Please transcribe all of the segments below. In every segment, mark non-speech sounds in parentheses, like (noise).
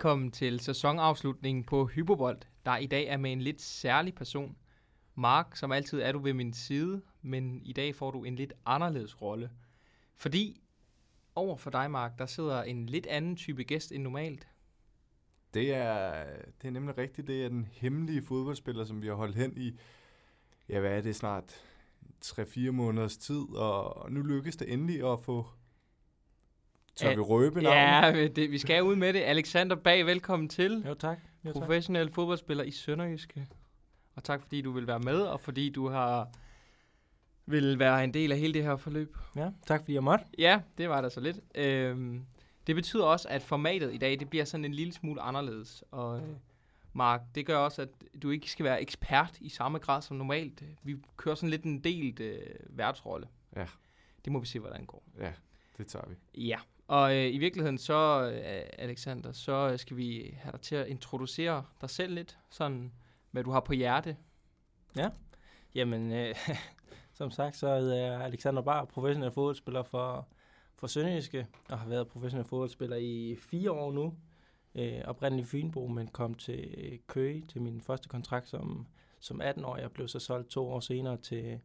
Velkommen til sæsonafslutningen på Hypobold, der i dag er med en lidt særlig person. Mark, som altid er du ved min side, men i dag får du en lidt anderledes rolle. Fordi over for dig, Mark, der sidder en lidt anden type gæst end normalt. Det er, det er nemlig rigtigt. Det er den hemmelige fodboldspiller, som vi har holdt hen i, ja hvad er det snart, 3-4 måneders tid, og nu lykkes det endelig at få, tør vi røbe navnet? Ja, det, vi skal ud med det. Alexander Bag, velkommen til. Jo tak. Jo, tak. Professionel fodboldspiller i Sønderjyske. Og tak fordi du vil være med, og fordi du har vil være en del af hele det her forløb. Ja, tak fordi jeg måtte. Ja, det var der så lidt. Øhm, det betyder også, at formatet i dag, det bliver sådan en lille smule anderledes. Og øh, Mark, det gør også, at du ikke skal være ekspert i samme grad som normalt. Vi kører sådan lidt en delt øh, værtsrolle. Ja. Det må vi se, hvordan det går. Ja, det tager vi. Ja, og øh, i virkeligheden så, øh, Alexander, så øh, skal vi have dig til at introducere dig selv lidt, sådan hvad du har på hjerte. Ja, jamen, øh, (laughs) som sagt, så er jeg Alexander Bar, professionel fodboldspiller for, for Sønderjyske, og har været professionel fodboldspiller i fire år nu. Øh, oprindeligt Fynbo, men kom til øh, Køge til min første kontrakt som, som 18 år. Jeg blev så solgt to år senere til,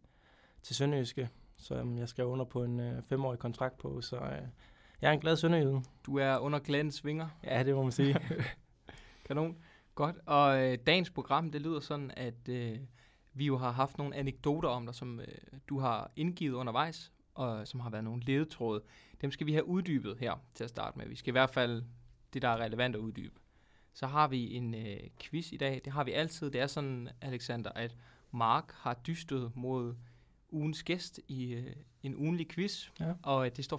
til Sønderjyske, som jeg skrev under på en øh, femårig kontrakt på, så øh, jeg er en glad sønderjyde. Du er under glædens vinger. Ja, det må man sige. (laughs) Kanon. Godt. Og øh, dagens program, det lyder sådan, at øh, vi jo har haft nogle anekdoter om dig, som øh, du har indgivet undervejs, og som har været nogle ledetråde. Dem skal vi have uddybet her til at starte med. Vi skal i hvert fald det, der er relevant at uddybe. Så har vi en øh, quiz i dag. Det har vi altid. Det er sådan, Alexander, at Mark har dystet mod ugens gæst i øh, en ugenlig quiz. Ja. Og øh, det står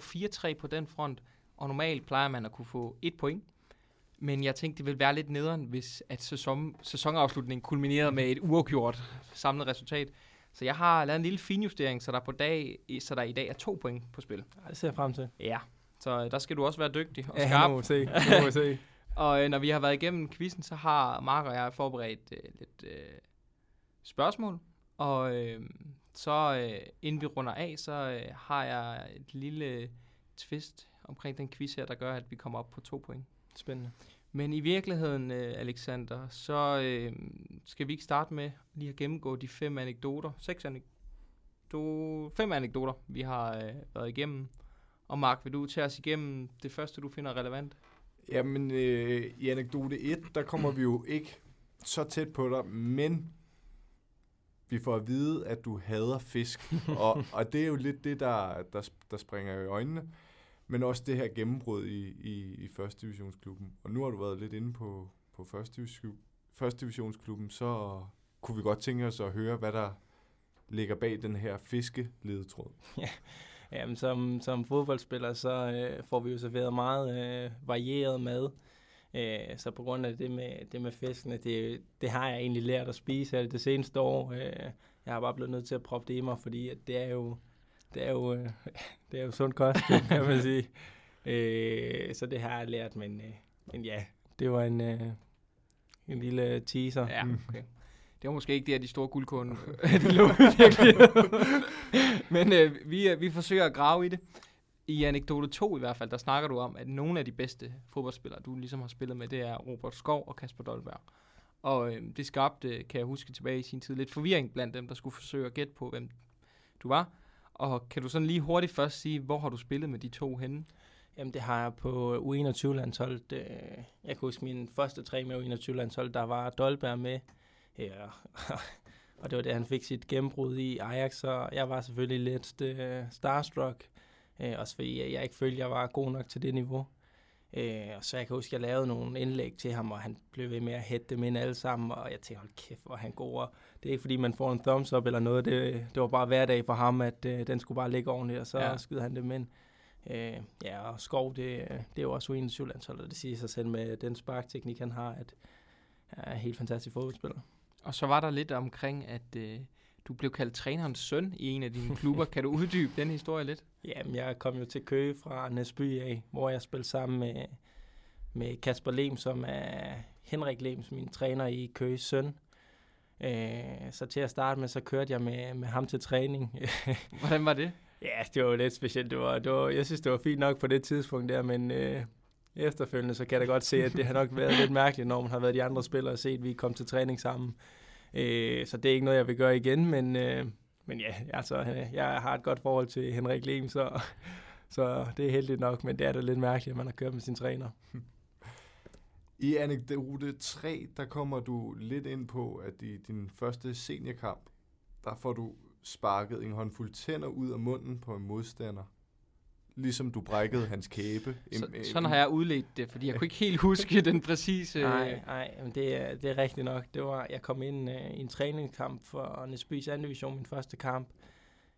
4-3 på den front. Og normalt plejer man at kunne få et point. Men jeg tænkte, det ville være lidt nederen, hvis at sæson, sæsonafslutningen kulminerede med et uafgjort samlet resultat. Så jeg har lavet en lille finjustering, så der, på dag, så der i dag er to point på spil. Ja, det ser jeg frem til. Ja, så øh, der skal du også være dygtig og skarp. Ja, må se. (laughs) Nu må se. og øh, når vi har været igennem quizzen, så har Mark og jeg forberedt øh, lidt øh, spørgsmål. Og øh, så øh, inden vi runder af, så øh, har jeg et lille twist omkring den quiz her, der gør, at vi kommer op på to point. Spændende. Men i virkeligheden, øh, Alexander, så øh, skal vi ikke starte med lige at gennemgå de fem anekdoter, seks anekdoter, fem anekdoter, vi har øh, været igennem. Og Mark, vil du tage os igennem det første, du finder relevant? Jamen, øh, i anekdote 1, der kommer vi jo ikke så tæt på dig, men vi får at vide, at du hader fisk. (laughs) og, og det er jo lidt det, der, der, der springer i øjnene men også det her gennembrud i, i, i første divisionsklubben. Og nu har du været lidt inde på, på første, division, første divisionsklubben, så kunne vi godt tænke os at høre, hvad der ligger bag den her fiskeledetråd. (laughs) Ja, Jamen, som, som fodboldspiller, så øh, får vi jo serveret meget øh, varieret mad. Øh, så på grund af det med, det med fiskene, det, det har jeg egentlig lært at spise her det seneste år. Øh, jeg har bare blevet nødt til at proppe det i mig, fordi at det er jo det er jo, øh, (laughs) det er jo sund kost, kan man sige. Øh, så det har jeg lært, men, øh, men ja, det var en, øh, en lille teaser. Ja, mm. okay. Det var måske ikke det af de store guldkorn, (laughs) lå virkelig. (laughs) men øh, vi, øh, vi forsøger at grave i det. I anekdote 2 i hvert fald, der snakker du om, at nogle af de bedste fodboldspillere, du ligesom har spillet med, det er Robert Skov og Kasper Dolberg. Og øh, det skabte, kan jeg huske tilbage i sin tid, lidt forvirring blandt dem, der skulle forsøge at gætte på, hvem du var. Og kan du sådan lige hurtigt først sige, hvor har du spillet med de to henne? Jamen det har jeg på U21-landsholdet. Øh, jeg kan huske min første tre med U21-landsholdet, der var Dolberg med. Ja, (laughs) og det var det, han fik sit gennembrud i Ajax, så jeg var selvfølgelig lidt øh, starstruck. Uh, også fordi jeg ikke følte, jeg var god nok til det niveau. Øh, og så jeg kan huske, at jeg lavede nogle indlæg til ham, og han blev ved med at hætte dem ind alle sammen, og jeg tænkte, hold kæft, hvor han går. Og det er ikke, fordi man får en thumbs up eller noget, det, det var bare hverdag for ham, at øh, den skulle bare ligge ordentligt, og så ja. skyder han dem ind. Øh, ja, og Skov, det, det er jo også en landshold og det siger sig selv med den sparkteknik, han har, at han er en helt fantastisk fodboldspiller. Og så var der lidt omkring, at øh, du blev kaldt trænerens søn i en af dine klubber. kan du uddybe den historie lidt? Jamen, jeg kom jo til Køge fra Næsby af, hvor jeg spillede sammen med, med Kasper Lem, som er Henrik Lems, min træner i Køges søn. Øh, så til at starte med, så kørte jeg med, med ham til træning. (laughs) Hvordan var det? Ja, det var lidt specielt. Det var, det var, jeg synes, det var fint nok på det tidspunkt der, men øh, efterfølgende, så kan jeg da godt se, at det har nok været lidt mærkeligt, når man har været de andre spillere og set, at vi kom til træning sammen. Øh, så det er ikke noget, jeg vil gøre igen, men, øh, men ja, altså, øh, jeg har et godt forhold til Henrik Lehm, så, (laughs) så det er heldigt nok, men det er da lidt mærkeligt, at man har kørt med sin træner. (laughs) I anekdote 3, der kommer du lidt ind på, at i din første seniorkamp, der får du sparket en håndfuld tænder ud af munden på en modstander. Ligesom du brækkede hans kæbe. Så, sådan har jeg udledt det, fordi jeg kunne ikke helt huske (laughs) den præcise... Nej, nej, men det er, det er rigtigt nok. Det var, jeg kom ind uh, i en træningskamp for Næsbys anden division, min første kamp.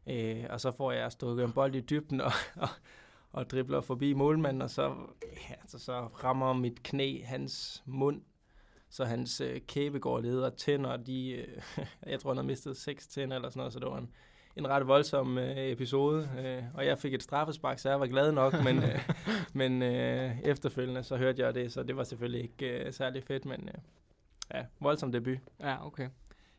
Uh, og så får jeg stukket en bold i dybden og, (laughs) og, og dribler forbi målmanden, og så, ja, altså, så rammer mit knæ hans mund, så hans uh, kæbe går led, og tænder, de, uh, (laughs) jeg tror, han har mistet seks tænder eller sådan noget, så det var en, en ret voldsom øh, episode, øh, og jeg fik et straffespark, så jeg var glad nok, men, (laughs) øh, men øh, efterfølgende så hørte jeg det, så det var selvfølgelig ikke øh, særlig fedt, men øh, ja, voldsom debut. Ja, okay.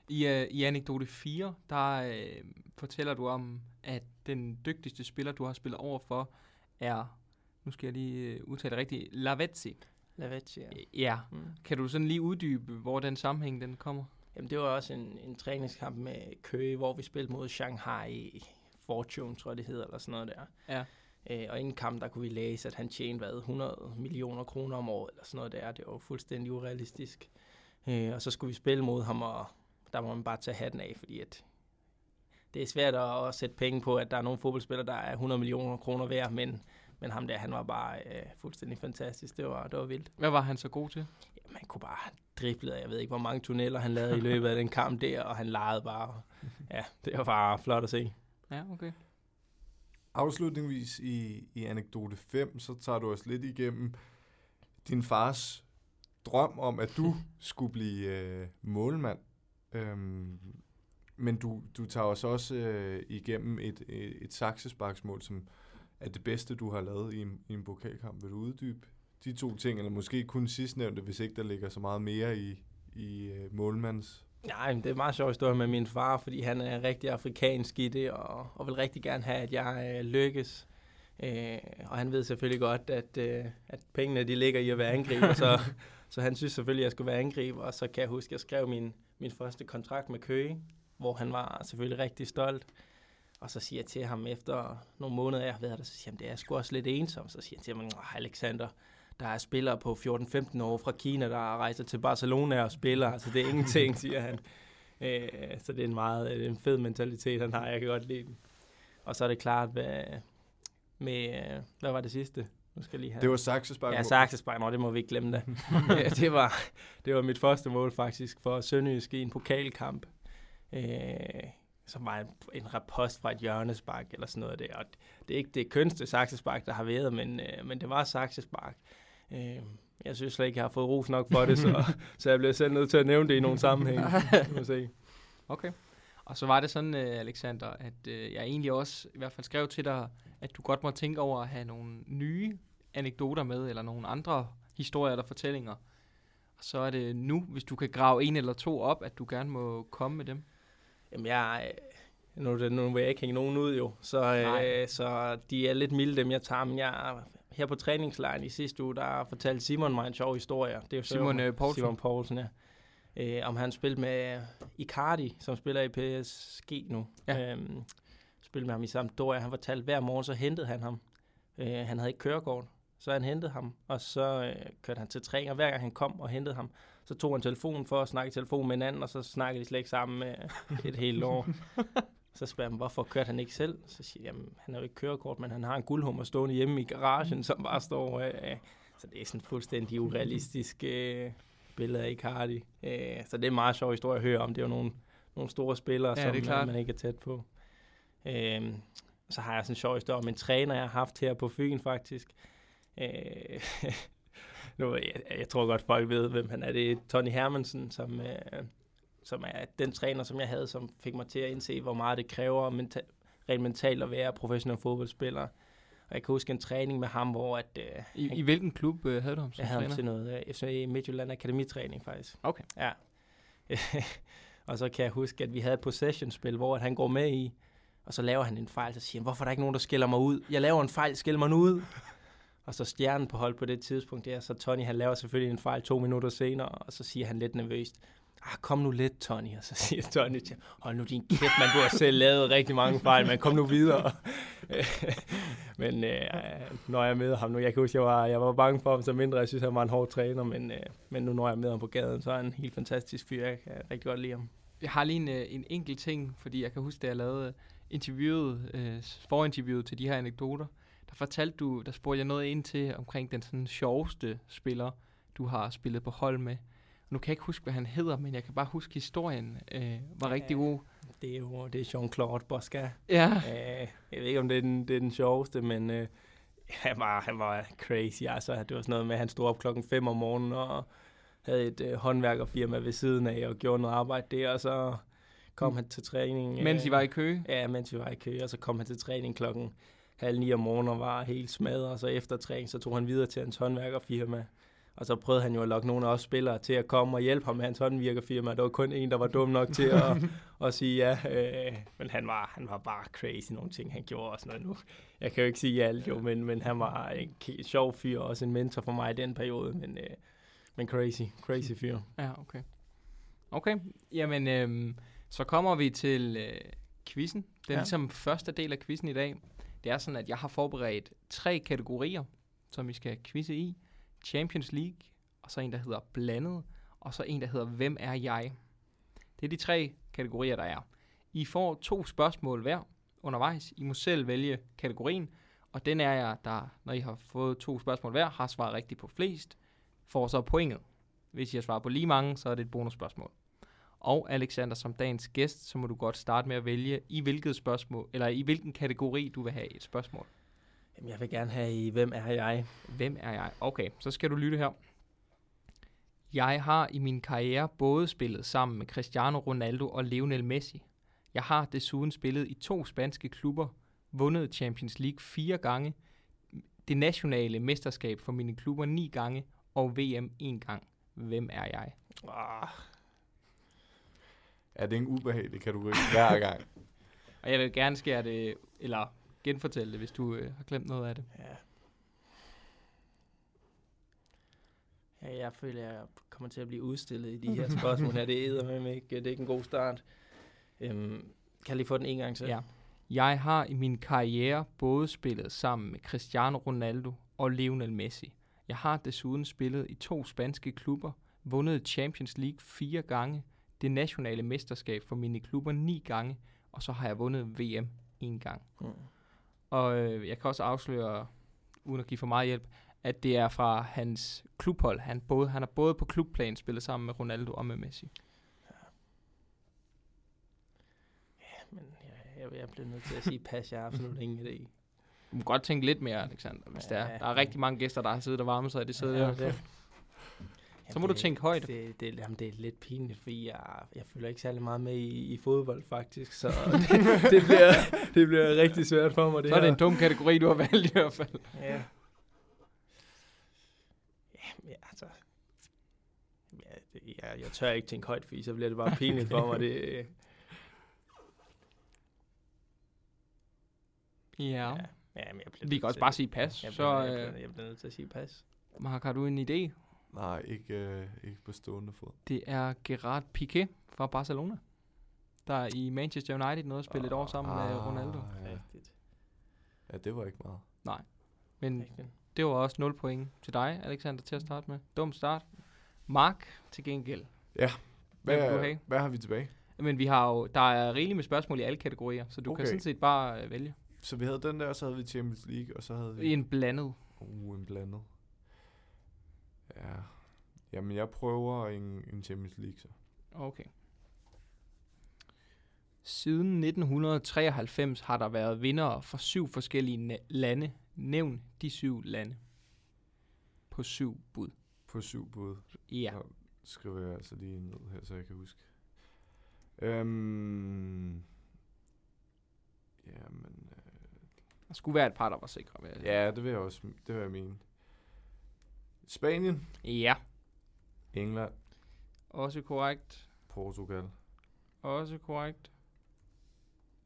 I, uh, i anekdote 4, der uh, fortæller du om, at den dygtigste spiller, du har spillet over for, er, nu skal jeg lige uh, udtale det rigtigt, Lavezzi. Lavezzi, ja. Ja. Mm. Kan du sådan lige uddybe, hvor den sammenhæng den kommer? Jamen, det var også en, en træningskamp med Køge, hvor vi spillede mod Shanghai Fortune, tror jeg det hedder, eller sådan noget der. Ja. Øh, og inden kamp, der kunne vi læse, at han tjente hvad, 100 millioner kroner om året, eller sådan noget der. Det var fuldstændig urealistisk. Øh, og så skulle vi spille mod ham, og der må man bare tage hatten af, fordi at det er svært at, at sætte penge på, at der er nogle fodboldspillere, der er 100 millioner kroner værd, men, men ham der, han var bare øh, fuldstændig fantastisk. Det var, det var vildt. Hvad var han så god til? Jamen, han kunne bare drible, jeg ved ikke, hvor mange tunneller han lavede i løbet af den kamp der, og han legede bare. Ja, det var bare flot at se. Ja, okay. Afslutningsvis i, i anekdote 5, så tager du os lidt igennem din fars drøm om, at du (laughs) skulle blive øh, målmand. Øhm, men du, du tager os også øh, igennem et, et, et saksesparksmål, som er det bedste, du har lavet i en, i en pokalkamp. Vil du uddybe de to ting, eller måske kun sidstnævnte, hvis ikke der ligger så meget mere i, i øh, målmands Nej, det er meget sjovt historie med min far, fordi han er rigtig afrikansk i det, og, og vil rigtig gerne have, at jeg øh, lykkes. Øh, og han ved selvfølgelig godt, at, øh, at pengene de ligger i at være angriber, så, (laughs) så han synes selvfølgelig, at jeg skulle være angriber. Og så kan jeg huske, at jeg skrev min, min første kontrakt med Køge, hvor han var selvfølgelig rigtig stolt. Og så siger jeg til ham efter nogle måneder, jeg har været der, så siger han, det er sgu også lidt ensom. Så siger han til mig, Alexander, der er spillere på 14-15 år fra Kina, der rejser til Barcelona og spiller. Altså, det er ingenting, (laughs) siger han. Øh, så det er en meget en fed mentalitet, han har. Jeg kan godt lide den. Og så er det klart, hvad, med, hvad var det sidste? Nu skal jeg lige have. Det var Saxespark. Ja, Saxespark. Nå, det må vi ikke glemme da. (laughs) det, var, det var mit første mål faktisk for Sønderjysk i en pokalkamp. Øh, som var en, en repost fra et hjørnespark eller sådan noget der. Og det er ikke det kønste saksespark, der har været, men, øh, men det var saksespark. Øh, jeg synes slet ikke, jeg har fået ros nok for det, så, (laughs) så jeg bliver selv nødt til at nævne det i nogle sammenhæng. (laughs) Må se. Okay. Og så var det sådan, uh, Alexander, at uh, jeg egentlig også i hvert fald skrev til dig, at du godt må tænke over at have nogle nye anekdoter med, eller nogle andre historier eller fortællinger. Og så er det nu, hvis du kan grave en eller to op, at du gerne må komme med dem. Jamen, jeg, nu, nu vil jeg ikke hænge nogen ud jo, så, øh, så de er lidt milde, dem jeg tager, men jeg her på træningslejren i sidste uge, der fortalte Simon mig en sjov historie. Det er jo Simon øh, Poulsen. Simon Poulsen, ja. Øh, om han spillede med Icardi, som spiller i PSG nu. Ja. Øhm, spillede med ham i Sampdoria. Han fortalte, hver morgen så hentede han ham. Øh, han havde ikke kørekort, så han hentede ham, og så øh, kørte han til træning, og hver gang han kom og hentede ham, så tog han telefonen for at snakke i telefon med en anden, og så snakkede de slet ikke sammen med et helt år. (laughs) Så spørger jeg hvorfor kørte han ikke selv? Så siger jeg, jamen, han har jo ikke kørekort, men han har en guldhummer stående hjemme i garagen, som bare står... Øh, så det er sådan fuldstændig urealistisk øh, billede af Icardi. Øh, så det er en meget sjov historie at høre om. Det er jo nogle, nogle store spillere, ja, som man, man ikke er tæt på. Øh, så har jeg sådan en sjov historie om en træner, jeg har haft her på Fyn faktisk. Øh, (laughs) nu, jeg, jeg tror godt, folk ved, hvem han er. Det er Tony Hermansen, som... Øh, som er den træner, som jeg havde, som fik mig til at indse, hvor meget det kræver menta- rent mentalt at være professionel fodboldspiller. Og jeg kan huske en træning med ham, hvor... At, uh, I, han, I hvilken klub uh, havde du ham som Jeg havde ham til noget øh, FC Midtjylland Akademitræning, faktisk. Okay. Ja. (laughs) og så kan jeg huske, at vi havde et possession-spil, hvor at han går med i, og så laver han en fejl, så siger han, hvorfor er der ikke nogen, der skiller mig ud? Jeg laver en fejl, skiller mig nu ud. Og så stjernen på hold på det tidspunkt, det er så Tony, han laver selvfølgelig en fejl to minutter senere, og så siger han lidt nervøst, ah, kom nu lidt, Tony. Og så (laughs) siger Tony til hold nu din kæft, man, du har selv lavet rigtig mange fejl, men kom nu videre. (laughs) men øh, når jeg er med ham nu, jeg kan huske, jeg var, jeg var bange for ham så mindre, jeg synes, han var en hård træner, men, øh, men nu når jeg er med ham på gaden, så er han en helt fantastisk fyr, jeg kan rigtig godt lide ham. Jeg har lige en, øh, en enkelt ting, fordi jeg kan huske, da jeg lavede interviewet, øh, forinterviewet til de her anekdoter, der fortalte du, der spurgte jeg noget ind til omkring den sådan sjoveste spiller, du har spillet på hold med. Nu kan jeg ikke huske, hvad han hedder, men jeg kan bare huske, historien øh, var ja, rigtig god. Det er jo det er Jean-Claude Bosca. Ja. Øh, jeg ved ikke, om det er den, det er den sjoveste, men øh, han, var, han var crazy. Altså, det var sådan noget med, at han stod op klokken 5 om morgenen og havde et øh, håndværkerfirma ved siden af og gjorde noget arbejde der, og så kom mm. han til træning. Mens I var i kø? Ja, mens vi var i kø, og så kom han til træning klokken halv ni om morgenen og var helt smadret, og så efter træning, så tog han videre til hans håndværkerfirma. Og så prøvede han jo at lokke nogle af os spillere til at komme og hjælpe ham med hans håndværkerfirma. Der var kun en, der var dum nok til at, (laughs) at sige ja. Øh, men han var, han var bare crazy, nogle ting han gjorde og sådan noget nu. Jeg kan jo ikke sige alt jo, men, men han var en sjov fyr, og også en mentor for mig i den periode. Men, øh, men crazy, crazy fyr. Ja, okay. Okay, jamen øh, så kommer vi til øh, quizzen. Er ja. ligesom første del af quizzen i dag. Det er sådan, at jeg har forberedt tre kategorier, som vi skal quizze i. Champions League, og så en, der hedder blandet, og så en, der hedder Hvem er jeg? Det er de tre kategorier, der er. I får to spørgsmål hver undervejs. I må selv vælge kategorien, og den er jeg, der, når I har fået to spørgsmål hver, har svaret rigtigt på flest, får så pointet. Hvis I har svaret på lige mange, så er det et bonusspørgsmål. Og Alexander, som dagens gæst, så må du godt starte med at vælge, i hvilket spørgsmål, eller i hvilken kategori du vil have et spørgsmål. Jamen, jeg vil gerne have i, hvem er jeg? Hvem er jeg? Okay, så skal du lytte her. Jeg har i min karriere både spillet sammen med Cristiano Ronaldo og Lionel Messi. Jeg har desuden spillet i to spanske klubber, vundet Champions League fire gange, det nationale mesterskab for mine klubber ni gange og VM en gang. Hvem er jeg? Ah, er det en ubehagelig kategori (laughs) hver gang? og jeg vil gerne skære det, eller genfortælle det, hvis du øh, har glemt noget af det. Ja. Ja, jeg føler, jeg kommer til at blive udstillet i de her (laughs) spørgsmål her. Det er med mig ikke. Det er ikke en god start. Øhm, kan jeg lige få den en gang til? Ja. Jeg har i min karriere både spillet sammen med Cristiano Ronaldo og Lionel Messi. Jeg har desuden spillet i to spanske klubber, vundet Champions League fire gange, det nationale mesterskab for mine klubber ni gange, og så har jeg vundet VM en gang. Mm. Og øh, jeg kan også afsløre, uden at give for meget hjælp, at det er fra hans klubhold. Han, både, han har både på klubplan spillet sammen med Ronaldo og med Messi. Ja, ja men jeg, jeg, jeg bliver nødt til at sige pas. Jeg har absolut ingen idé. Du må godt tænke lidt mere, Alexander, hvis ja, der er. Der er rigtig mange gæster, der har siddet og varmet sig i det sidder ja, der. Det. Så må det, du tænke højt. Det, det, jamen, det er lidt pinligt, fordi jeg, jeg føler ikke særlig meget med i, i fodbold, faktisk. Så (laughs) det, det, bliver, det bliver rigtig svært for mig, det Så er det en dum kategori, du har valgt i hvert fald. Ja. Ja, altså... Ja, det, jeg, jeg tør ikke tænke højt, fordi så bliver det bare pinligt for mig. Det, ja. ja. Ja, men jeg Vi kan også bare sige pas. Jeg bliver, så, jeg, bliver, jeg bliver nødt til at sige pas. Mark, har du en idé? Nej, ikke, øh, ikke på stående fod. Det er Gerard Piqué fra Barcelona, der i Manchester United nåede at spille ah, et år sammen ah, med Ronaldo. Ja. ja, det var ikke meget. Nej, men Rigtigt. det var også 0 point til dig, Alexander, til at starte med. Dum start. Mark til gengæld. Ja, hvad, hvad, du have? hvad har vi tilbage? Men vi har jo, der er rigeligt med spørgsmål i alle kategorier, så du okay. kan sådan set bare uh, vælge. Så vi havde den der, og så havde vi Champions League, og så havde vi... En blandet. Uh, en blandet. Ja. Jamen, jeg prøver en, en Champions League, så. Okay. Siden 1993 har der været vindere fra syv forskellige lande. Nævn de syv lande. På syv bud. På syv bud? Ja. Så skriver jeg altså lige ned her, så jeg kan huske. Øhm, jamen... Øh, der skulle være et par, der var sikre. Ved ja, det vil jeg også det vil jeg mene. Spanien. Ja. England. Også korrekt. Portugal. Også korrekt.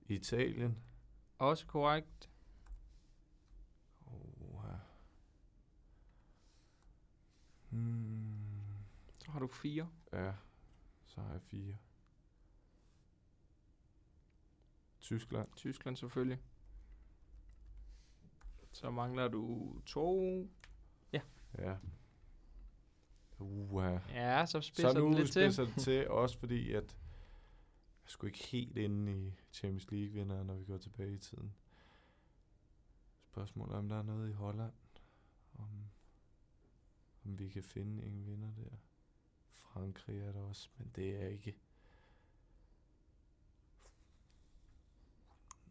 Italien. Også korrekt. Oha. Hmm. Så har du fire. Ja, så har jeg fire. Tyskland. Tyskland selvfølgelig. Så mangler du to, Ja. Uh, Ja, så spidser så nu lidt til. spidser det (laughs) til, også fordi at jeg skulle ikke helt inde i Champions League-vinder, når vi går tilbage i tiden. Spørgsmålet om der er noget i Holland, om, om vi kan finde en vinder der. Frankrig er der også, men det er ikke.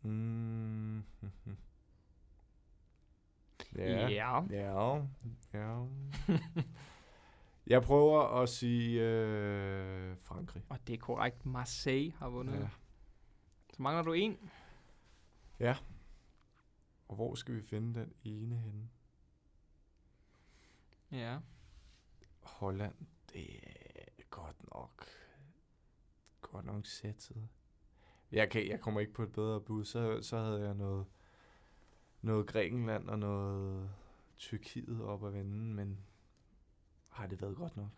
Mm. (laughs) Ja. Ja. Ja. Ja. (laughs) Jeg prøver at sige øh, Frankrig. Og det er korrekt. Marseille har vundet. Ja. Ja. Så mangler du en. Og hvor skal vi finde den ene henne? Ja. Holland, det er godt nok, godt nok sættet. Jeg, kan, jeg kommer ikke på et bedre bud. Så, så havde jeg noget, noget Grækenland og noget Tyrkiet op at vende, men har det været godt nok?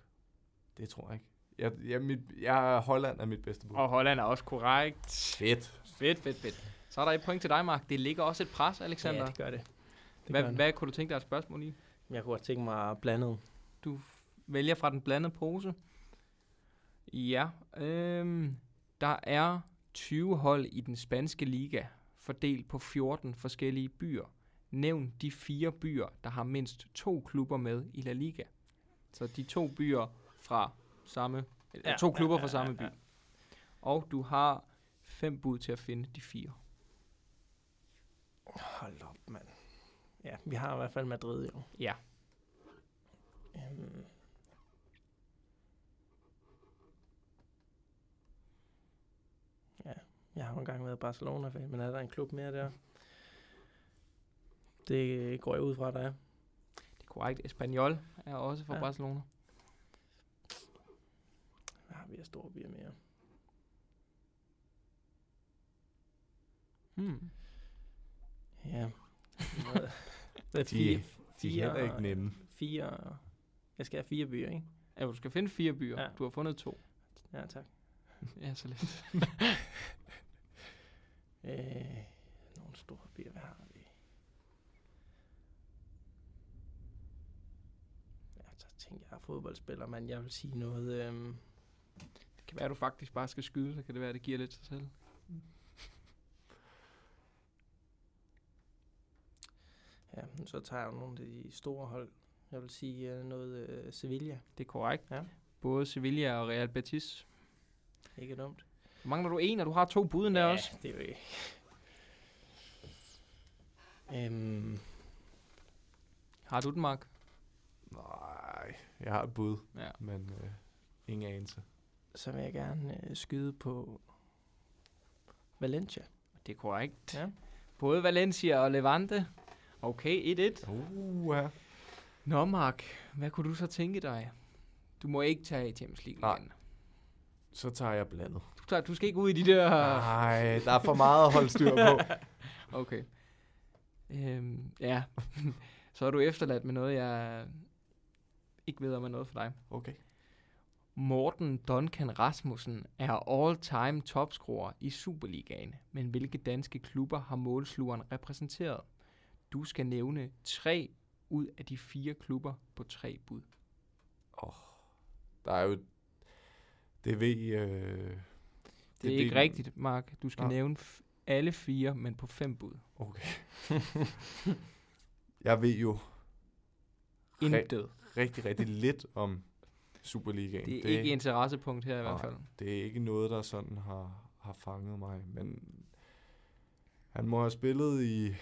Det tror jeg ikke. Jeg, jeg, mit, jeg Holland er mit bedste bud. Og Holland er også korrekt. Fedt. Fedt, fedt, fedt. Så er der et point til dig, Mark. Det ligger også et pres, Alexander. Ja, det gør det. det hvad, gør hvad kunne du tænke dig et spørgsmål i? Jeg kunne godt tænke mig blandet. Du vælger fra den blandede pose. Ja, øhm, der er 20 hold i den spanske liga, fordelt på 14 forskellige byer. Nævn de fire byer, der har mindst to klubber med i La Liga. Så de to byer fra samme, ja, Ja, to klubber ja, fra ja, samme ja, by. ja. Og du har fem bud til at finde de fire. Hold op, mand. Ja, vi har i hvert fald Madrid jo. Ja, Øhm. Ja, jeg har jo engang været Barcelona-fan, men er der en klub mere der? Det går jeg ud fra, der er. det er korrekt. Espanyol er også fra ja. Ja. Barcelona. Hvad har vi af store byer mere? Hmm. Ja. Det er (laughs) De, fire, de er ikke fire, nemme. fire, jeg skal have fire byer, ikke? Ja, du skal finde fire byer. Ja. Ja. Du har fundet to. Ja, tak. Ja, så lidt. (laughs) Øh, nogle store byer, hvad har vi? Ja, så tænker jeg, fodboldspiller, men jeg vil sige noget... Øhm, Det kan være, at du faktisk bare skal skyde, så kan det være, at det giver lidt sig selv. (laughs) ja, så tager jeg nogle af de store hold. Jeg vil sige øh, noget øh, Sevilla. Det er korrekt. Ja. Både Sevilla og Real Betis. Ikke dumt. Mangler du en, og du har to buden der ja, også. det er jo ikke... Øhm, Har du den, Mark? Nej, jeg har et bud, Ja. men øh, ingen anelse. så vil jeg gerne øh, skyde på Valencia. Det er korrekt. Ja. Både Valencia og Levante. Okay, 1-1. Uh, ja. Nå, Mark. Hvad kunne du så tænke dig? Du må ikke tage Champions League Nej. igen. Så tager jeg blandet. Du, skal ikke ud i de der... Nej, der er for meget at holde styr på. (laughs) Okay. Øhm, ja. (laughs) så er du efterladt med noget, jeg ikke ved om er noget for dig. Okay. Morten Duncan Rasmussen er all-time topscorer i Superligaen, men hvilke danske klubber har målslugeren repræsenteret? Du skal nævne tre ud af de fire klubber på tre bud. Der er jo... Det ved... Øh, Det, Det er ikke ved- rigtigt, Mark. Du skal Nå. nævne alle fire, men på fem bud. okay. (laughs) jeg ved jo Intet. rigtig, rigtig lidt om Superligaen. Det er ikke interessepunkt her i hvert fald. det er ikke noget, der sådan har, har fanget mig. Men han må have spillet i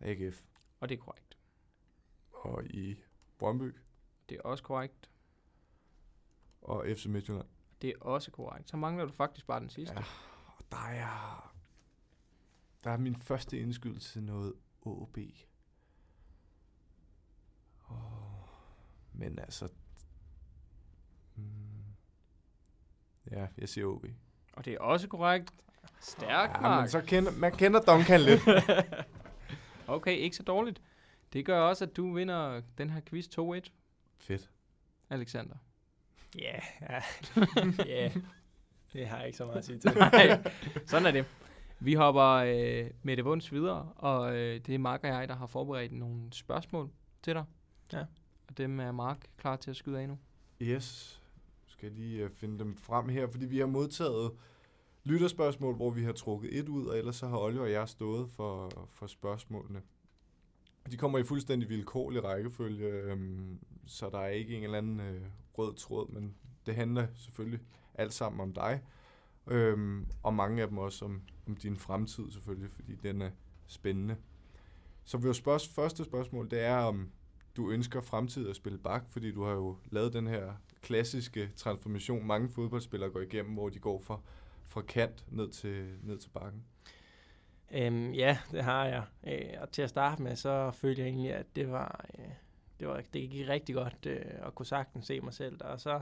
AGF Og det er korrekt. og i Brøndby Det er også korrekt. og FC Midtjylland. Det er også korrekt. Så mangler du faktisk bare den sidste. Ja, og der er, der er min første indskydelse noget OB. Oh, men altså... Mm, ja, jeg siger OB. Og det er også korrekt. Stærk, ja, Mark. men så kender, man kender Duncan lidt. (laughs) Okay, ikke så dårligt. Det gør også, at du vinder den her quiz 2-1, Fedt. Alexander. Ja, ja. (laughs) ja. Det har jeg ikke så meget at sige til. Nej, sådan er det. Vi hopper øh, med det vunds videre, og øh, det er Mark og jeg, der har forberedt nogle spørgsmål til dig. Ja. Og dem er Mark klar til at skyde af nu. Yes. Skal jeg lige uh, finde dem frem her, fordi vi har modtaget lytterspørgsmål, hvor vi har trukket et ud, og ellers så har Oliver og jeg stået for, for spørgsmålene. De kommer i fuldstændig vilkårlig rækkefølge, øhm, så der er ikke en eller anden øh, rød tråd, men det handler selvfølgelig alt sammen om dig. Øhm, og mange af dem også om, om din fremtid selvfølgelig, fordi den er spændende. Så vores spørg- første spørgsmål, det er om du ønsker fremtid at spille bak, fordi du har jo lavet den her klassiske transformation, mange fodboldspillere går igennem, hvor de går fra, fra kant ned til, ned til bakken. Øhm, ja, det har jeg. Øh, og til at starte med, så følte jeg egentlig, at det var, øh, det, var, det gik rigtig godt øh, at kunne sagtens se mig selv der. Og så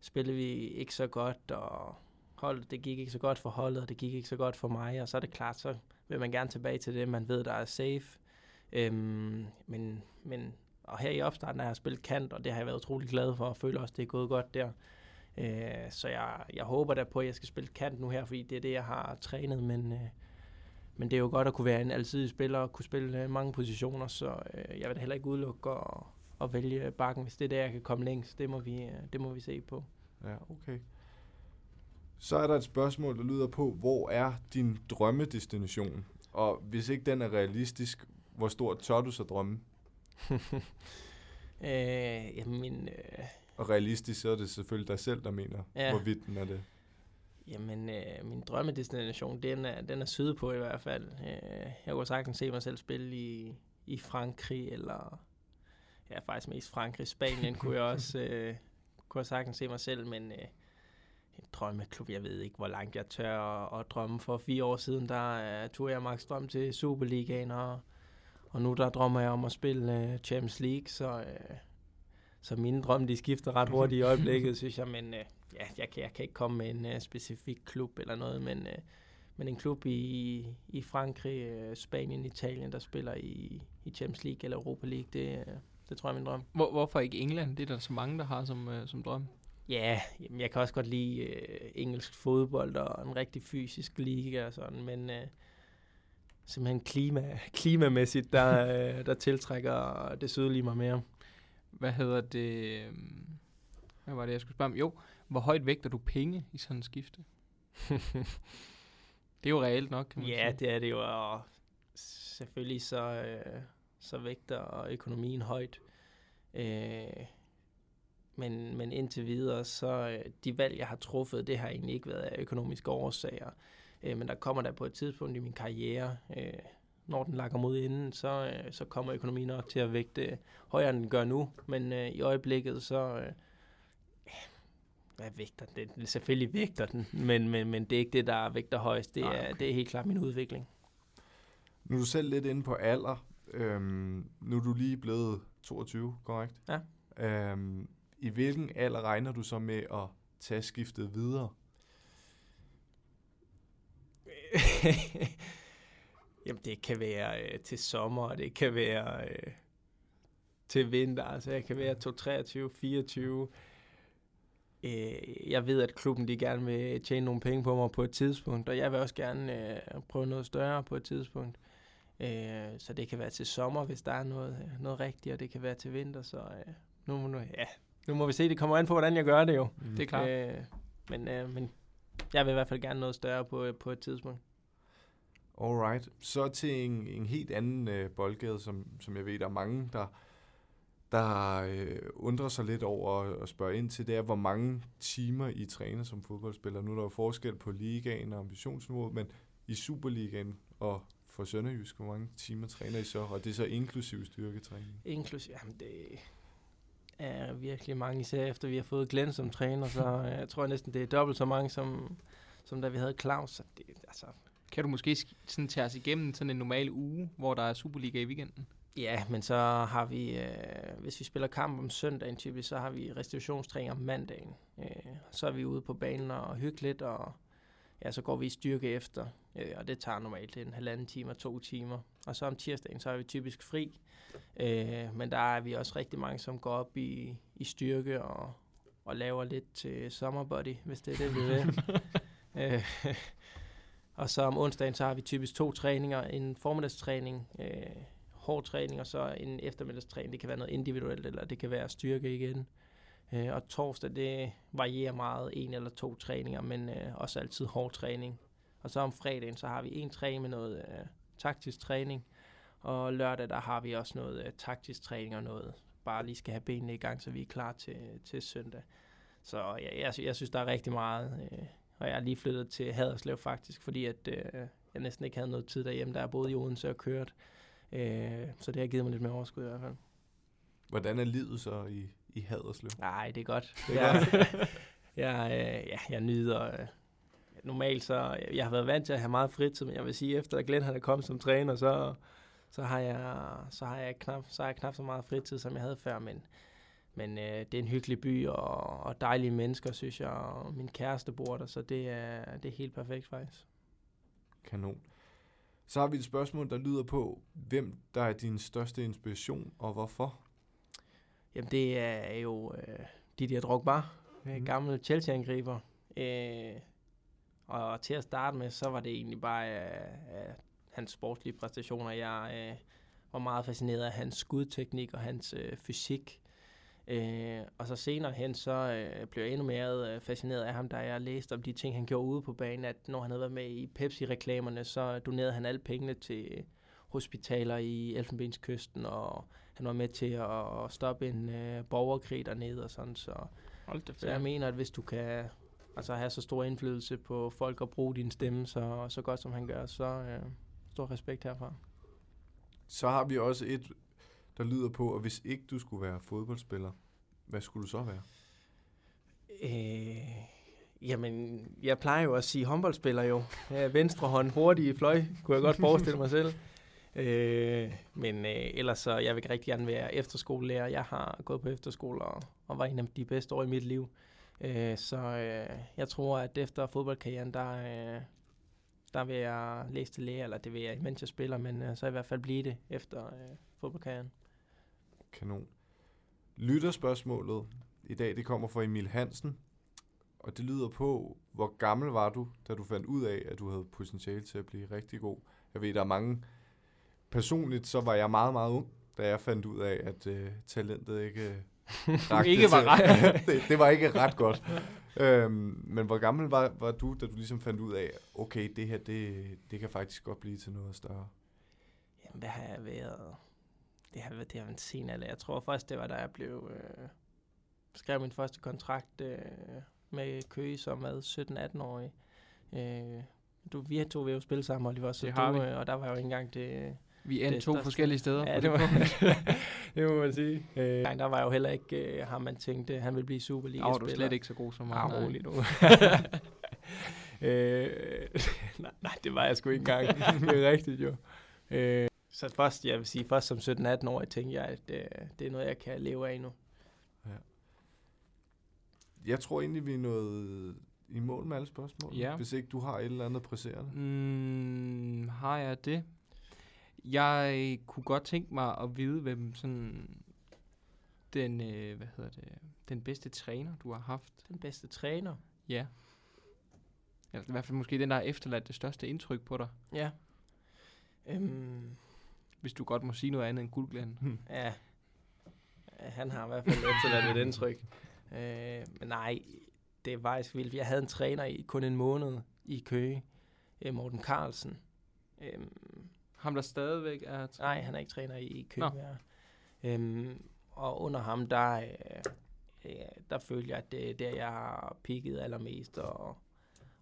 spillede vi ikke så godt, og holdet, det gik ikke så godt for holdet, og det gik ikke så godt for mig. Og så er det klart, så vil man gerne tilbage til det, man ved, der er safe. Øhm, men, men og her i opstarten har jeg spillet kant, og det har jeg været utrolig glad for, og føler også, det er gået godt der. Øh, så jeg, jeg håber da på, at jeg skal spille kant nu her, fordi det er det, jeg har trænet, men, øh, men det er jo godt at kunne være en alsidig spiller og kunne spille øh, mange positioner, så øh, jeg vil heller ikke udelukke at, at vælge bakken, hvis det er der, jeg kan komme længst. Det må vi, øh, det må vi se på. Ja, okay. Så er der et spørgsmål, der lyder på, hvor er din drømmedestination? Og hvis ikke den er realistisk, hvor stort tør du så drømme? (laughs) øh, jamen, øh, Og realistisk, så er det selvfølgelig dig selv, der mener, ja. hvorvidt den er det. Jamen, øh, min drømmedestination, den er, den er sydpå i hvert fald. Øh, jeg kunne sagtens se mig selv spille i, i Frankrig, eller ja, faktisk mest Frankrig. Spanien kunne jeg (laughs) også øh, kunne jeg sagtens se mig selv, men øh, en drømmeklub, jeg ved ikke, hvor langt jeg tør at, at drømme. For fire år siden, der uh, tog jeg Max Drøm til Superligaen, og, og nu der drømmer jeg om at spille uh, Champions League, så, uh, så mine drømme, de skifter ret hurtigt i (laughs) øjeblikket, synes jeg, men uh, ja, jeg kan, jeg kan ikke komme med en uh, specifik klub eller noget, men, uh, men en klub i, i Frankrig, uh, Spanien, Italien, der spiller i, i Champions League eller Europa League, det, uh, det tror jeg er min drøm. Hvor, hvorfor ikke England? Det er der så mange, der har som, øh, som drøm. Ja, jamen, jeg kan også godt lide øh, engelsk fodbold og en rigtig fysisk liga og sådan, men øh, simpelthen klima, (laughs) klimamæssigt, der, øh, der tiltrækker det sydlige mig mere. Hvad hedder det? Hvad var det, jeg skulle spørge om? Jo, hvor højt vægter du penge i sådan en skifte? (laughs) Det er jo reelt nok, kan man ja, sige. det er det jo, og selvfølgelig så, øh, så vægter økonomien højt. Øh, men, men indtil videre, så øh, de valg, jeg har truffet, det har egentlig ikke været af økonomiske årsager. Øh, men der kommer der på et tidspunkt i min karriere, øh, når den lakker mod inden, så, øh, så kommer økonomien nok til at vægte højere, end den gør nu. Men øh, i øjeblikket, så... Øh, hvad vægter den? Selvfølgelig vægter den, men, men, men det er ikke det, der vægter højst. Det Nej, er, okay. det er helt klart min udvikling. Nu er du selv lidt inde på alder. Øhm, nu er du lige blevet 22, korrekt? Ja. Øhm, I hvilken alder regner du så med at tage skiftet videre? (laughs) Jamen, det kan være øh, til sommer, det kan være øh, til vinter. Altså, jeg kan være 23, 24. Øh, jeg ved, at klubben de gerne vil tjene nogle penge på mig på et tidspunkt, og jeg vil også gerne øh, prøve noget større på et tidspunkt. Øh, så det kan være til sommer, hvis der er noget, noget rigtigt, og det kan være til vinter. Så øh, nu, må- nu, ja, nu må vi se, det kommer an på, hvordan jeg gør det jo. Det er klart. Øh, men, øh, men jeg vil i hvert fald gerne noget større på, på et tidspunkt. Alright. Så til en, en helt anden øh, boldgade, som, som jeg ved, der er mange, der, der øh, undrer sig lidt over at, spørge ind til, det er, hvor mange timer I træner som fodboldspiller. Nu er der jo forskel på ligaen og ambitionsniveauet, men i Superligaen og for Sønderjysk, hvor mange timer træner I så? Og det er så inklusiv styrketræning. Inklusive, jamen det er virkelig mange, især efter vi har fået Glenn som træner, så øh, jeg tror næsten, det er dobbelt så mange, som, som da vi havde Claus. Så det, altså, Kan du måske sk- sådan tage os igennem sådan en normal uge, hvor der er Superliga i weekenden? Ja, men så har vi, øh, hvis vi spiller kamp om søndagen typisk, så har vi restitutionstræning om mandagen. Øh, så er vi ude på banen og hygge lidt, og ja, så går vi i styrke efter, øh, og det tager normalt en halvanden time og to timer. Og så om tirsdagen, så er vi typisk fri, øh, men der er vi også rigtig mange, som går op i, i styrke og, og laver lidt til sommerbody, hvis det er det, vi vil. (laughs) øh, og så om onsdagen, så har vi typisk to træninger. En formiddagstræning, øh, hård træning, og så en eftermiddagstræning. Det kan være noget individuelt, eller det kan være styrke igen. Øh, og torsdag, det varierer meget, en eller to træninger, men øh, også altid hård træning. Og så om fredagen, så har vi en træning med noget øh, taktisk træning, og lørdag, der har vi også noget øh, taktisk træning og noget, bare lige skal have benene i gang, så vi er klar til, til søndag. Så ja, jeg, jeg synes, der er rigtig meget, øh, og jeg er lige flyttet til Haderslev faktisk, fordi at, øh, jeg næsten ikke havde noget tid derhjemme, der er både i Odense og kørt. Øh, så det har givet mig lidt mere overskud i hvert fald. Hvordan er livet så i, i Haderslev? Nej, det er godt. Det er jeg, (laughs) jeg, øh, ja, jeg nyder... Øh, normalt så... Jeg har været vant til at have meget fritid, men jeg vil sige, efter at Glenn han er kommet som træner, så, så har jeg, så har jeg, knap, så har jeg knap så meget fritid, som jeg havde før, men, men øh, det er en hyggelig by og, og dejlige mennesker, synes jeg, og min kæreste bor der, så det er, det er helt perfekt faktisk. Kanon. Så har vi et spørgsmål, der lyder på, hvem der er din største inspiration, og hvorfor? Jamen, det er jo øh, Didier Drogba, mm. gammel Chelsea-angriber. Øh, og til at starte med, så var det egentlig bare øh, hans sportslige præstationer. Jeg øh, var meget fascineret af hans skudteknik og hans øh, fysik. Øh, og så senere hen, så øh, blev jeg endnu mere øh, fascineret af ham, da jeg læste om de ting, han gjorde ude på banen, at når han havde været med i Pepsi-reklamerne, så donerede han alle pengene til hospitaler i Elfenbenskysten, og han var med til at, at stoppe en øh, borgerkrig dernede og sådan, så, Hold det så jeg mener, at hvis du kan altså, have så stor indflydelse på folk og bruge din stemme så, så godt som han gør, så øh, stor respekt herfra. Så har vi også et, der lyder på, at hvis ikke du skulle være fodboldspiller, hvad skulle du så være? Øh, jamen, jeg plejer jo at sige håndboldspiller jo. Ja, venstre hånd, hurtig fløj, kunne jeg godt forestille mig selv. Øh, men øh, ellers så, jeg vil rigtig gerne være efterskolelærer. Jeg har gået på efterskole og, og var en af de bedste år i mit liv. Øh, så øh, jeg tror, at efter fodboldkarrieren, der, øh, der vil jeg læse til lærer, eller det vil jeg, mens jeg spiller, men øh, så i hvert fald blive det efter øh, fodboldkarrieren. Kanon. Lytterspørgsmålet i dag, det kommer fra Emil Hansen, og det lyder på, hvor gammel var du, da du fandt ud af, at du havde potentiale til at blive rigtig god? Jeg ved, der er mange... Personligt, så var jeg meget, meget ung, da jeg fandt ud af, at øh, talentet ikke øh, (laughs) ikke var ret. (laughs) det, det var ikke ret godt. øhm, men hvor gammel var, var du, da du ligesom fandt ud af, okay, det her, det, det kan faktisk godt blive til noget større? Jamen, hvad har jeg været? Det har været, det har været en sen alder. Jeg tror først, det var, da jeg blev... Øh, skrev min første kontrakt øh, med Køge som hvad, 17-18-årig. Øh, du, vi to vil jo spille sammen, Oliver, så Det har du, øh, og der var jo ikke engang det... Vi endte Det- to forskellige steder. Ja, det må, (laughs) det må man sige. Øh, nej, der var jo heller ikke øh, ham, man tænkte, han ville blive Der var du Superliga-spiller. slet ikke så god som mig. Ah, nej. rolig nu. (laughs) øh, (laughs) nej, nej, det var jeg sgu ikke engang. det er rigtigt jo. Øh, så først, jeg vil sige, først som 17-18 år, tænkte jeg, at øh, det er noget, jeg kan leve af nu. Jeg tror egentlig, vi er nået i mål med alle spørgsmål. Ja. Hvis ikke du har et eller andet presserende. Mm, har jeg det? Jeg kunne godt tænke mig at vide, hvem sådan den, øh, hvad hedder det, den bedste træner, du har haft. Den bedste træner. Ja. Eller i hvert fald måske den, der har efterladt det største indtryk på dig. Ja. Øhm, Hvis du godt må sige noget andet end guldglæden. ja. Ja, Han har i hvert fald efterladt et indtryk. (laughs) Øh, men nej, det er faktisk vildt. Jeg havde en træner i kun en måned i Køge, øh, Morten Carlsen. Øhm, Ham der stadigvæk er... t- Nej, han er ikke træner i, Køge mere. Øhm, og under ham, der, øh, øh, der følte jeg, at det er der, jeg har peaked allermest, og,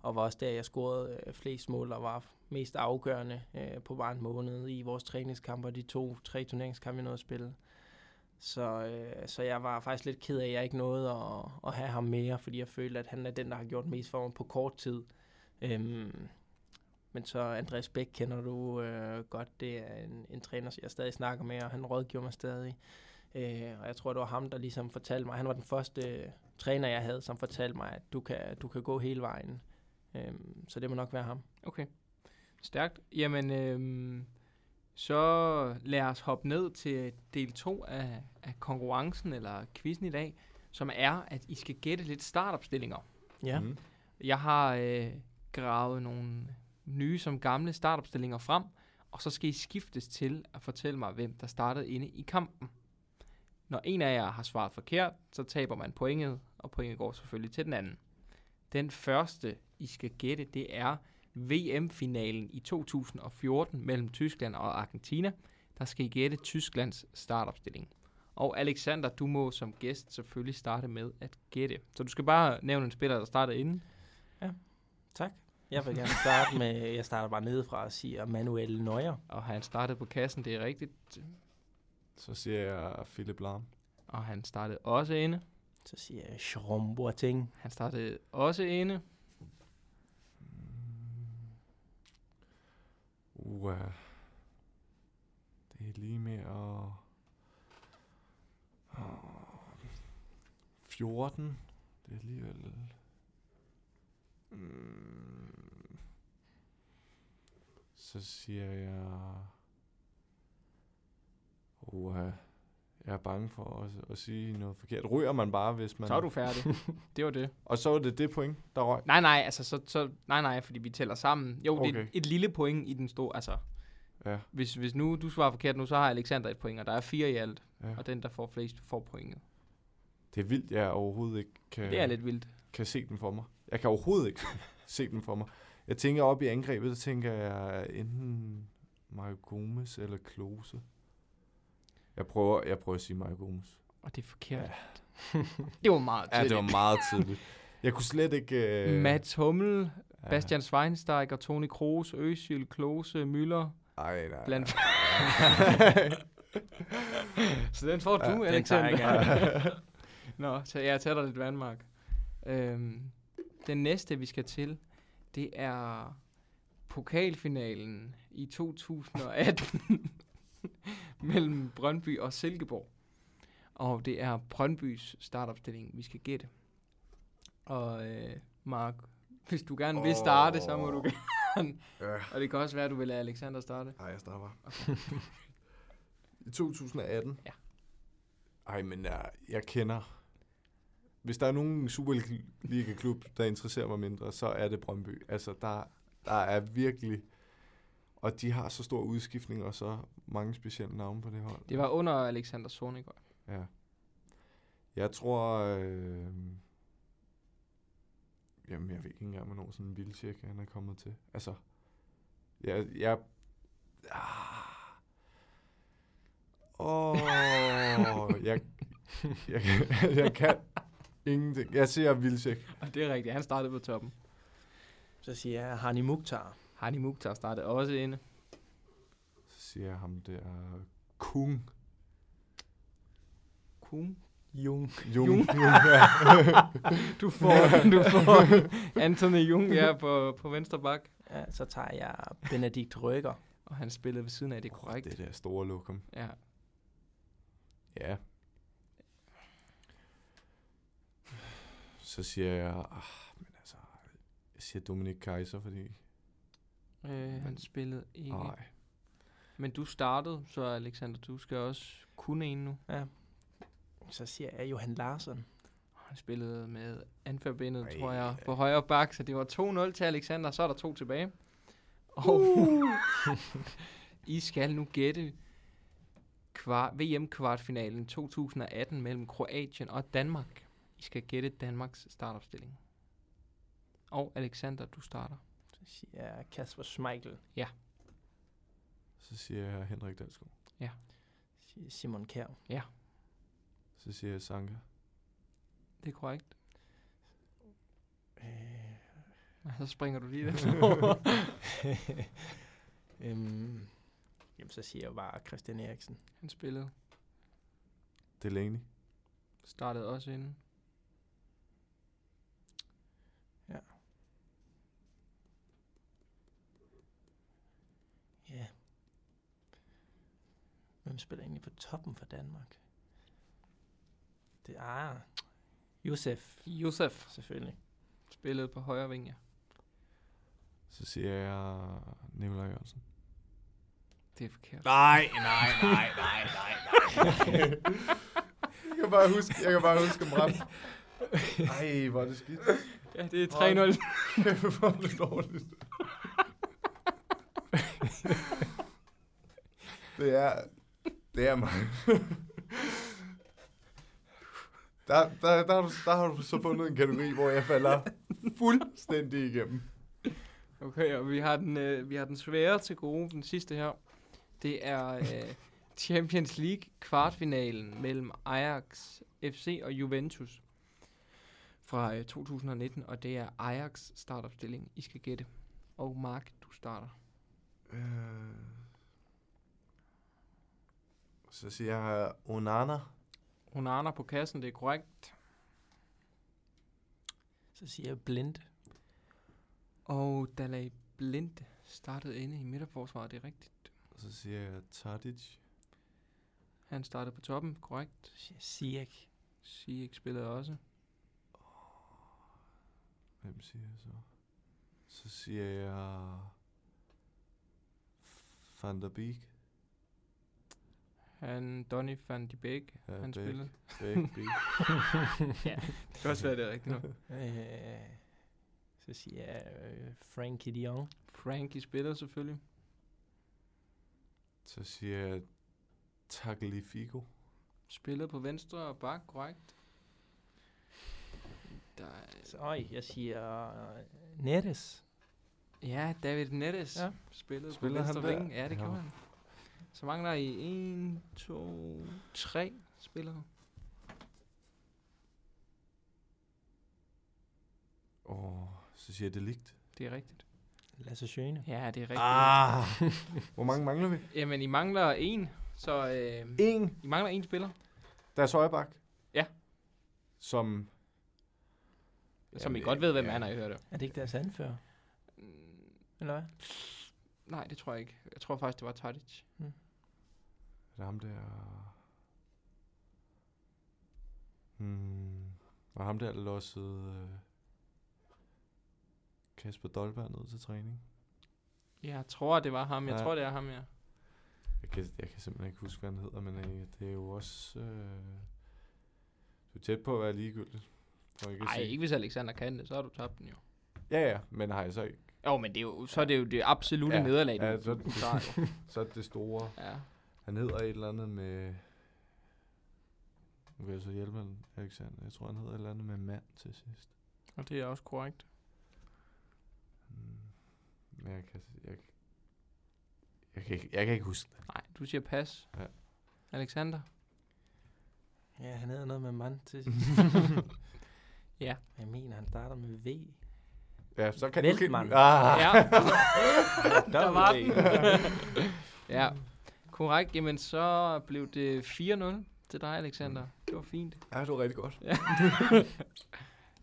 og var også der, jeg scorede øh, flest mål, og var mest afgørende øh, på bare en måned i vores træningskampe, og de to-tre turneringskampe, vi nåede at spille. Så, øh, så jeg var faktisk lidt ked af, at jeg ikke nåede at, at have ham mere, fordi jeg følte, at han er den, der har gjort mest for mig på kort tid. Øhm, men så Andreas Bæk kender du øh, godt. Det er en, en træner, som jeg stadig snakker med, og han rådgiver mig stadig. Øh, og jeg tror, det var ham, der ligesom fortalte mig, han var den første øh, træner, jeg havde, som fortalte mig, at du kan, du kan gå hele vejen. Øh, så det må nok være ham. Okay. Stærkt. Jamen, øhm, så lad os hoppe ned til del 2 af, af konkurrencen, eller quizzen i dag. som er, at I skal gætte lidt startopstillinger. Ja. Mm. Jeg har øh, gravet nogle nye som gamle startopstillinger frem, og så skal I skiftes til at fortælle mig, hvem der startede inde i kampen. Når en af jer har svaret forkert, så taber man pointet, og pointet går selvfølgelig til den anden. Den første, I skal gætte, det er VM-finalen i 2014 mellem Tyskland og Argentina. Der skal I gætte Tysklands startopstilling. Og Alexander, du må som gæst selvfølgelig starte med at gætte. Så du skal bare nævne en spiller, der startede inden. Tak. Jeg vil gerne starte med, jeg starter bare nedefra og siger Manuel Neuer. Og han startede på kassen, det er rigtigt. Så siger jeg Philip Lahm. Og han startede også inde. Så siger jeg Jerome Boateng. Han startede også inde. Uh, det er lige med at... Uh, 14. Det er alligevel... Øh. Mm, så siger jeg... Uh, jeg er bange for at, at sige noget forkert. Ryger man bare, hvis man... Så er du færdig. (laughs) det var det. Og så var det det point, der røg. Nej, nej, altså, så, så, nej, nej, fordi vi tæller sammen. Jo, okay. det er et, et lille point i den store, altså, Ja, hvis, hvis nu du svarer forkert nu, så har Alexander et point, og der er fire i alt, ja. og den, der får flest, får pointet. Det er vildt, jeg overhovedet ikke kan... Det er lidt vildt. kan se den for mig. Jeg kan overhovedet ikke (laughs) se den for mig. Jeg tænker op i angrebet, så tænker jeg enten Mario Gomes eller Klose. Jeg prøver, jeg prøver at sige Mario Gomes. Og det er forkert. (laughs) det var meget Ja, tidligt. det var meget tidligt. Jeg kunne slet ikke... Øh, Mats Hummel, ja. Bastian Schweinsteiger, Toni Kroos, Özil, Klose, Müller, Ej, nej. blandt... (laughs) så den får du, Ja, ja, den tager jeg Alexander. (laughs) Nå, så jeg tager dig lidt vandmark. Øhm, den næste, vi skal til, det er pokalfinalen i 2018 (laughs) mellem Brøndby og Silkeborg. Og det er Brøndbys startopstilling, vi skal gætte. Og øh, Mark, hvis du gerne vil starte, så må du gerne. Ja. Og det kan også være, at du vil lade Alexander starte. Ej, jeg starter. (laughs) I 2018? Ja. Ej, men jeg, jeg kender... Hvis der er nogen Superliga-klub, der interesserer mig mindre, så er det Brøndby. Altså, der, der er virkelig... Og de har så stor udskiftning og så mange specielle navne på det hold. Det var under Alexander Zornigaard. Ja. Jeg tror... Øh, jamen, jeg ved ikke engang, hvornår sådan en vildtjek han er kommet til. Altså, jeg... jeg ah, Åh, jeg, jeg, jeg kan ingenting. Jeg siger vildtjek. Og det er rigtigt, han startede på toppen. Så siger jeg Hani Mukhtar. Hani Mukhtar startede også inde. Så siger jeg ham der... Kung. Kung. Jung. Jung. Jung. ja. (laughs) Du får, du får Anthony Jung ja, på, på venstre bak. Ja, så tager jeg Benedikt Røger. Og han spillede ved siden af, det er korrekt. Det der store lokum. Ja. Ja. Så siger jeg, ah, men altså, jeg siger Dominik Kaiser, fordi, Øh, han spillede ikke. nej, Men du startede, så Alexander, du skal også kunne en nu. Ja. Så siger jeg Johan Larsen. Han spillede med anførbindet, Ej, tror jeg, på højre bak, så det var 2-0 til Alexander, så er der to tilbage. Og (laughs) I skal nu gætte kvar- VM-kvartfinalen 2018 mellem Kroatien og Danmark. I skal gætte Danmarks startopstilling. Og Alexander, du starter. Så siger jeg Kasper Schmeichel. så siger jeg Henrik Dalsgaard. Siger Simon Kjær. Så siger jeg Sanka. Det er korrekt. Øh, Så springer du lige det. (laughs) (laughs) øhm, jamen, så siger jeg bare Christian Eriksen. Han spillede. Delaney. Startede også inden. Ja. Hvem spiller egentlig på toppen for Danmark? Det er ah, Josef, Josef selvfølgelig. spillede på højre ving, ja. Så siger jeg Nikolaj Jørgensen. Det er forkert. Nej, nej, nej, nej, nej, nej. jeg kan bare huske, jeg kan bare huske om ramt. Ej, hvor er det skidt. Ja, det er 3-0. Kæft, hvor er det dårligt. (laughs) det er, det er mig. Der, der, der, har du, der har du så fundet en kategori, hvor jeg falder fuldstændig igennem. Okay, og vi har den, øh, vi har den svære til gode, den sidste her. Det er øh, Champions League kvartfinalen mellem Ajax FC og Juventus fra øh, 2019, og det er Ajax startopstilling, I skal gætte. Og Mark, du starter. Øh, så siger jeg Onana. Onana på kassen, det er korrekt. Så siger jeg blind. Og Dalai Blind startede inde i midterforsvaret, det er rigtigt. Så siger jeg Tadic. Han startede på toppen, korrekt. Så siger jeg Ziyech. Ziyech spillede også. Hvem siger jeg så? Så siger jeg... Van der Beek. Han, Donny van de Beek, Ja, han Beek. spillede. Beek, Beek. (laughs) ja, det kan også være, det er rigtigt nok. Øh, så siger jeg øh, Frankie de Jong. Frankie spillede selvfølgelig. Så siger jeg Taglifico. Spillede på venstre bak, korrekt. Der er, Så, øj, jeg siger øh, Neres. ja, David Nettes Ja. ja. spillede Spiller på han venstre der? ving. Ja, det Ja. gjorde han. Så mangler I 1, 2, 3 spillere. Og så siger jeg Delict. Det er rigtigt. Lasse Schøne. Ja, det er rigtigt. Ah! Hvor mange mangler vi? (laughs) Jamen, I mangler en, så øh, En. I mangler en spiller, Deres højbak. Ja. Som... som I Jamen, godt ved, hvem ja. han har hørt. Er det ikke deres anfører? Mm, Eller hvad? Nej, det tror jeg ikke. Jeg tror faktisk, det var Tadic. Er det ham der... Hmm. Var ham der losset øh, Kasper Dolberg ned til træning? Jeg tror, det var ham. Jeg Ja. tror, det er ham, ja. Jeg kan, jeg kan simpelthen ikke huske, hvad han hedder, men øh, det er jo også... Øh, du er tæt på at være ligegyldigt. Nej, sige. ikke hvis Alexander kan det, så har du tabt den jo. Ja, ja, men har jeg så ikke... Jo, men det er jo, så er det jo det absolutte Ja, nederlag, ja, så- jo. Så er (laughs) det store... Ja. Han hedder et eller andet med... Nu vil jeg så hjælpe Alexander. Jeg tror, han hedder et eller andet med mand til sidst. Og det er også korrekt. Hmm. Men jeg kan, jeg, jeg, kan ikke, jeg kan ikke huske det. Nej, du siger pas. Ja. Alexander? Ja, han hedder noget med mand til. (laughs) (laughs) Ja. Jeg mener, han starter med V. Ja, så kan Veltmann. du... Ah. Ja, (laughs) Der var den. (laughs) ja. Korrekt. Jamen, så blev det 4-0 til dig, Alexander. Det var fint. Ja, det var rigtig godt. (laughs)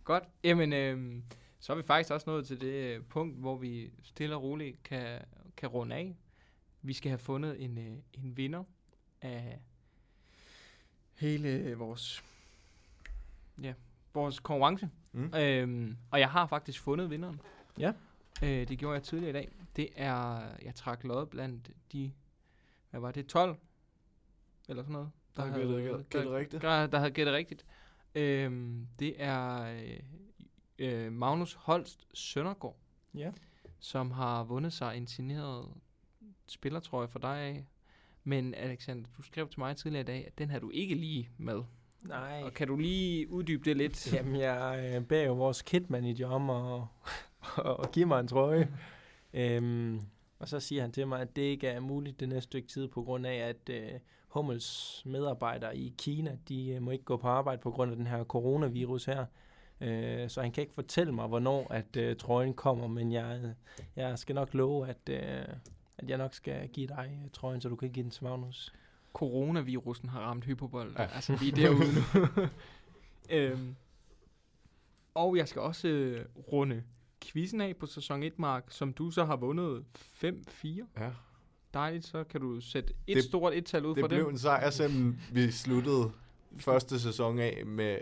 Godt. Jamen, øhm, så er vi faktisk også nået til det øh, punkt, hvor vi stille og roligt kan, kan runde af. Vi skal have fundet en, øh, en vinder af hele vores, ja, vores konkurrence. Mm. Øhm, og jeg har faktisk fundet vinderen. Ja. Øh, det gjorde jeg tidligere i dag. Det er, jeg trak lod blandt de, hvad var det, 12? Eller sådan noget. Der har gættet- gættet rigtigt. Der, der havde gættet rigtigt. Øhm, det er øh, øh, Magnus Holst Søndergaard, Ja. som har vundet sig en signeret spillertrøje for dig af. Men Alexander, du skrev til mig tidligere i dag, at den har du ikke lige med. Nej. Og kan du lige uddybe det lidt? Jamen, jeg øh, beder jo vores kitmanager om at, (laughs) at give mig en trøje. øhm, og så siger han til mig, at det ikke er muligt det næste stykke tid, på grund af, at øh, Hummels medarbejdere i Kina, de øh, må ikke gå på arbejde på grund af den her coronavirus her. Øh, så han kan ikke fortælle mig, hvornår at øh, trøjen kommer, men jeg, jeg skal nok love, at, øh, at jeg nok skal give dig øh, trøjen, så du kan give den til Magnus. Coronavirusen har ramt hypobold. Ja. Altså, vi er derude nu. (laughs) øhm, og jeg skal også øh, runde quizzen af på sæson 1, Mark, som du så har vundet 5-4. Ja. Dejligt, så kan du sætte et Det- det, stort et-tal ud Det for blev det. en sejr, selvom vi sluttede første sæson af med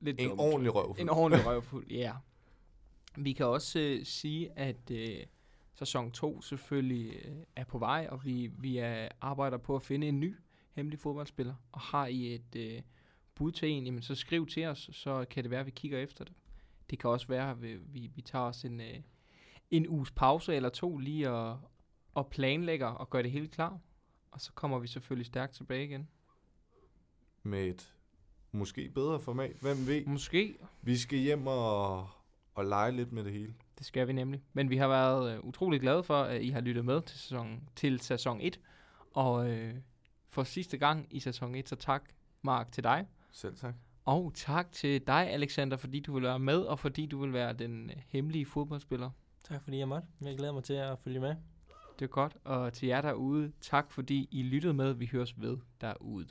Lidt en dumt. ordentlig røv. En ordentlig røvfuld, ja. Vi kan også øh, sige, at øh, sæson 2 selvfølgelig øh, er på vej, og vi, vi er, arbejder på at finde en ny hemmelig fodboldspiller, og har I et øh, bud til en, jamen så skriv til os, så kan det være, at vi kigger efter det. Det kan også være, at vi, vi, vi tager os en, øh, en uges pause eller to lige og, og planlægger og gør det helt klar. Og så kommer vi selvfølgelig stærkt tilbage igen. Med et måske bedre format. Hvem ved? Måske, Vi skal hjem og, og lege lidt med det hele. det skal vi nemlig. Men vi har været øh, utrolig glade for, at I har lyttet med til sæson, til sæson 1. Og øh, for sidste gang i sæson 1, så tak Mark til dig. Selv tak. Og tak til dig, Alexander, fordi du vil være med, og fordi du vil være den øh, hemmelige fodboldspiller. Tak fordi jeg måtte. Jeg glæder mig til at følge med. Det er godt. Og til jer derude, tak fordi I lyttede med. Vi høres ved derude.